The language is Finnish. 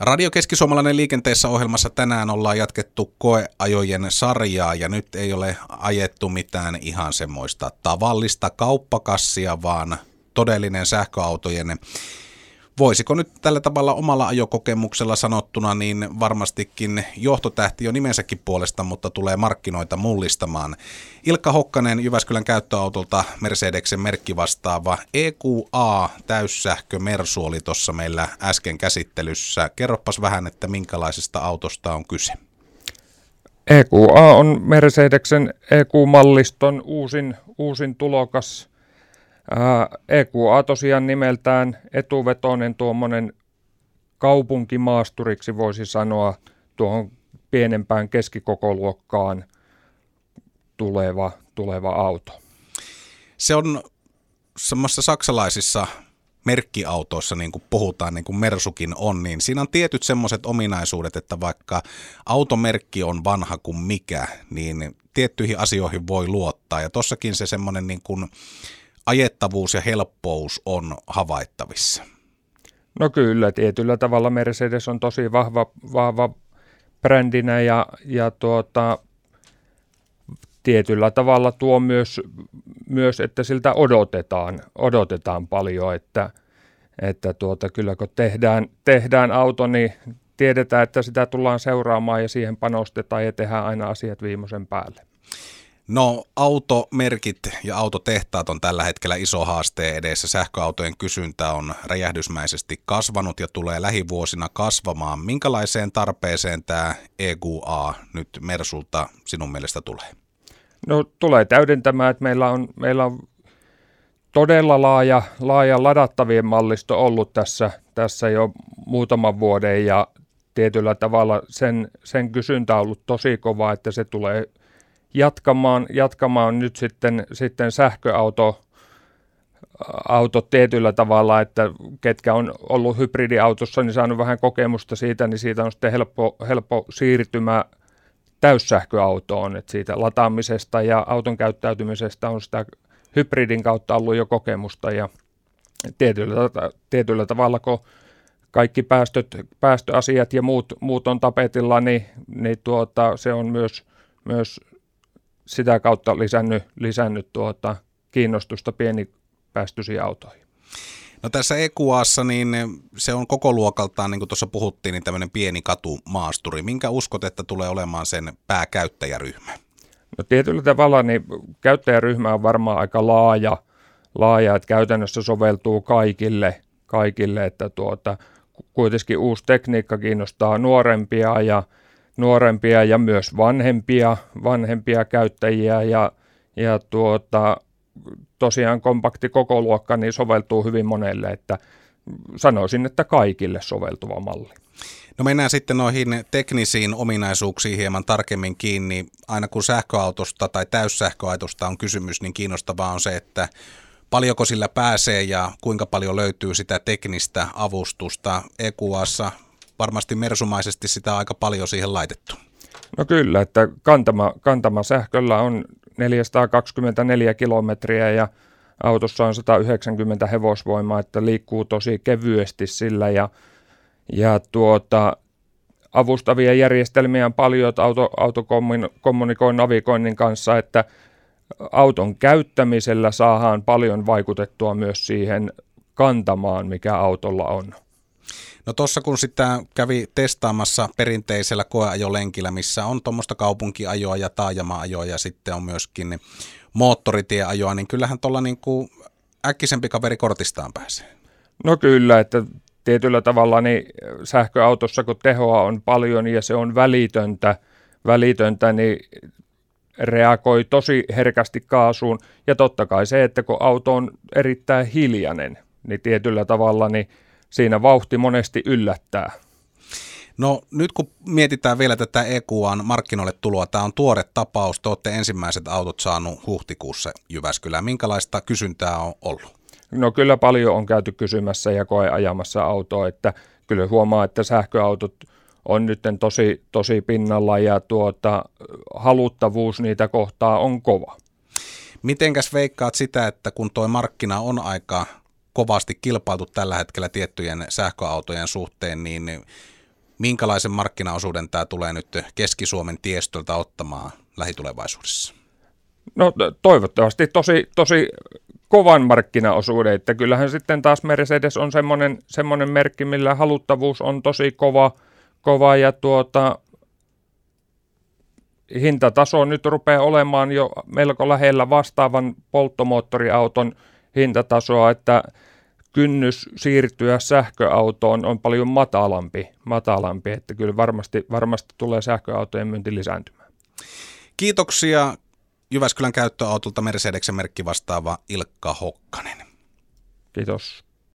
Radio Keskisuomalainen liikenteessä ohjelmassa tänään ollaan jatkettu koeajojen sarjaa ja nyt ei ole ajettu mitään ihan semmoista tavallista kauppakassia, vaan todellinen sähköautojen voisiko nyt tällä tavalla omalla ajokokemuksella sanottuna, niin varmastikin johtotähti on nimensäkin puolesta, mutta tulee markkinoita mullistamaan. Ilkka Hokkanen Jyväskylän käyttöautolta Mercedeksen merkkivastaava EQA täyssähkö Mersu oli tuossa meillä äsken käsittelyssä. Kerropas vähän, että minkälaisesta autosta on kyse. EQA on Mercedeksen EQ-malliston uusin, uusin tulokas – EQA tosiaan nimeltään etuvetoinen tuommoinen kaupunkimaasturiksi voisi sanoa tuohon pienempään keskikokoluokkaan tuleva, tuleva auto. Se on semmoisissa saksalaisissa merkkiautoissa, niin kuin puhutaan, niin kuin Mersukin on, niin siinä on tietyt semmoiset ominaisuudet, että vaikka automerkki on vanha kuin mikä, niin tiettyihin asioihin voi luottaa. Ja tossakin se semmoinen niin kuin ajettavuus ja helppous on havaittavissa? No kyllä, tietyllä tavalla Mercedes on tosi vahva, vahva brändinä ja, ja tuota, tietyllä tavalla tuo myös, myös, että siltä odotetaan, odotetaan paljon, että, että tuota, kyllä kun tehdään, tehdään auto, niin tiedetään, että sitä tullaan seuraamaan ja siihen panostetaan ja tehdään aina asiat viimeisen päälle. No automerkit ja autotehtaat on tällä hetkellä iso haaste edessä. Sähköautojen kysyntä on räjähdysmäisesti kasvanut ja tulee lähivuosina kasvamaan. Minkälaiseen tarpeeseen tämä EQA nyt Mersulta sinun mielestä tulee? No tulee täydentämään, että meillä on, meillä on todella laaja, laaja ladattavien mallisto ollut tässä, tässä jo muutaman vuoden ja tietyllä tavalla sen, sen kysyntä on ollut tosi kova, että se tulee jatkamaan, jatkamaan nyt sitten, sitten sähköauto auto tietyllä tavalla, että ketkä on ollut hybridiautossa, niin saanut vähän kokemusta siitä, niin siitä on sitten helppo, helppo siirtymä täyssähköautoon, että siitä lataamisesta ja auton käyttäytymisestä on sitä hybridin kautta ollut jo kokemusta ja tietyllä, tietyllä tavalla, kun kaikki päästöt, päästöasiat ja muut, muut on tapetilla, niin, niin tuota, se on myös, myös sitä kautta lisännyt, lisännyt tuota kiinnostusta pienipäästöisiin autoihin. No tässä EQAssa niin se on koko luokaltaan, niin kuin tuossa puhuttiin, niin tämmöinen pieni katumaasturi. Minkä uskot, että tulee olemaan sen pääkäyttäjäryhmä? No tietyllä tavalla niin käyttäjäryhmä on varmaan aika laaja, laaja että käytännössä soveltuu kaikille, kaikille että tuota, kuitenkin uusi tekniikka kiinnostaa nuorempia ja nuorempia ja myös vanhempia, vanhempia käyttäjiä ja, ja tuota, tosiaan kompakti kokoluokka niin soveltuu hyvin monelle, että sanoisin, että kaikille soveltuva malli. No mennään sitten noihin teknisiin ominaisuuksiin hieman tarkemmin kiinni. Aina kun sähköautosta tai täyssähköautosta on kysymys, niin kiinnostavaa on se, että paljonko sillä pääsee ja kuinka paljon löytyy sitä teknistä avustusta. EQAssa varmasti mersumaisesti sitä aika paljon siihen laitettu. No kyllä, että kantama, kantama sähköllä on 424 kilometriä ja autossa on 190 hevosvoimaa, että liikkuu tosi kevyesti sillä ja, ja tuota, avustavia järjestelmiä on paljon, että auto, auto kommunikoi navigoinnin kanssa, että auton käyttämisellä saadaan paljon vaikutettua myös siihen kantamaan, mikä autolla on. No tuossa kun sitä kävi testaamassa perinteisellä koeajolenkillä, missä on tuommoista kaupunkiajoa ja taajama-ajoa ja sitten on myöskin moottoritieajoa, niin kyllähän tuolla niin kuin äkkisempi kaveri kortistaan pääsee. No kyllä, että tietyllä tavalla niin sähköautossa kun tehoa on paljon ja se on välitöntä, välitöntä niin reagoi tosi herkästi kaasuun. Ja totta kai se, että kun auto on erittäin hiljainen, niin tietyllä tavalla niin siinä vauhti monesti yllättää. No nyt kun mietitään vielä tätä EQAn markkinoille tuloa, tämä on tuore tapaus, te olette ensimmäiset autot saanut huhtikuussa Jyväskylään. Minkälaista kysyntää on ollut? No kyllä paljon on käyty kysymässä ja koe ajamassa autoa, että kyllä huomaa, että sähköautot on nyt tosi, tosi pinnalla ja tuota, haluttavuus niitä kohtaa on kova. Mitenkäs veikkaat sitä, että kun tuo markkina on aika kovasti kilpailtu tällä hetkellä tiettyjen sähköautojen suhteen, niin Minkälaisen markkinaosuuden tämä tulee nyt Keski-Suomen tiestöltä ottamaan lähitulevaisuudessa? No toivottavasti tosi, tosi kovan markkinaosuuden, että kyllähän sitten taas Mercedes on semmoinen, semmoinen merkki, millä haluttavuus on tosi kova, kova ja tuota, hintataso nyt rupeaa olemaan jo melko lähellä vastaavan polttomoottoriauton hintatasoa, että kynnys siirtyä sähköautoon on paljon matalampi, matalampi että kyllä varmasti, varmasti tulee sähköautojen myynti lisääntymään. Kiitoksia Jyväskylän käyttöautolta Mercedeksen merkki vastaava Ilkka Hokkanen. Kiitos.